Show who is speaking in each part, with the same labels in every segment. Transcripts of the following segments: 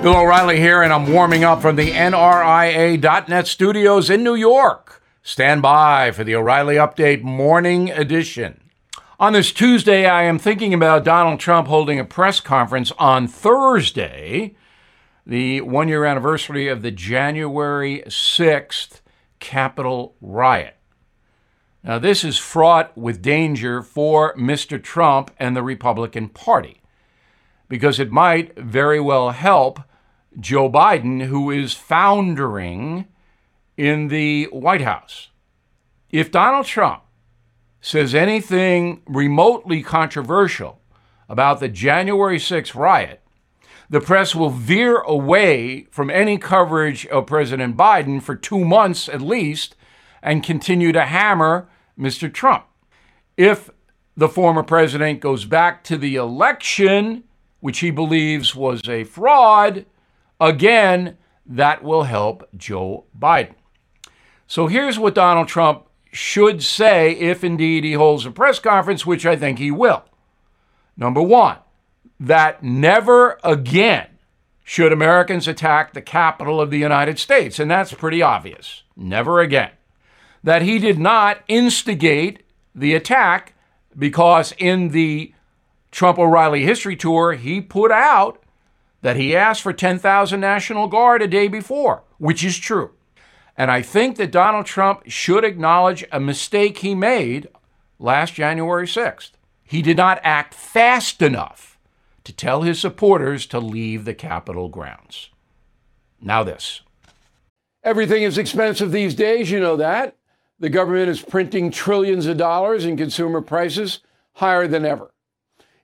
Speaker 1: Bill O'Reilly here, and I'm warming up from the NRIA.net studios in New York. Stand by for the O'Reilly Update Morning Edition. On this Tuesday, I am thinking about Donald Trump holding a press conference on Thursday, the one year anniversary of the January 6th Capitol riot. Now, this is fraught with danger for Mr. Trump and the Republican Party because it might very well help Joe Biden, who is foundering in the White House. If Donald Trump says anything remotely controversial about the January 6th riot, the press will veer away from any coverage of President Biden for two months at least and continue to hammer Mr. Trump. If the former president goes back to the election, which he believes was a fraud, again, that will help Joe Biden. So here's what Donald Trump should say if indeed he holds a press conference, which I think he will. Number one, that never again should Americans attack the capital of the United States. And that's pretty obvious. Never again. That he did not instigate the attack because in the Trump O'Reilly history tour, he put out that he asked for 10,000 National Guard a day before, which is true. And I think that Donald Trump should acknowledge a mistake he made last January 6th. He did not act fast enough to tell his supporters to leave the Capitol grounds. Now, this.
Speaker 2: Everything is expensive these days, you know that. The government is printing trillions of dollars and consumer prices higher than ever.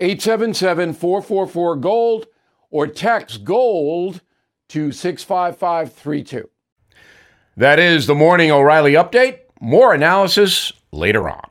Speaker 2: 877 444 GOLD or text GOLD to 65532.
Speaker 1: That is the Morning O'Reilly Update. More analysis later on.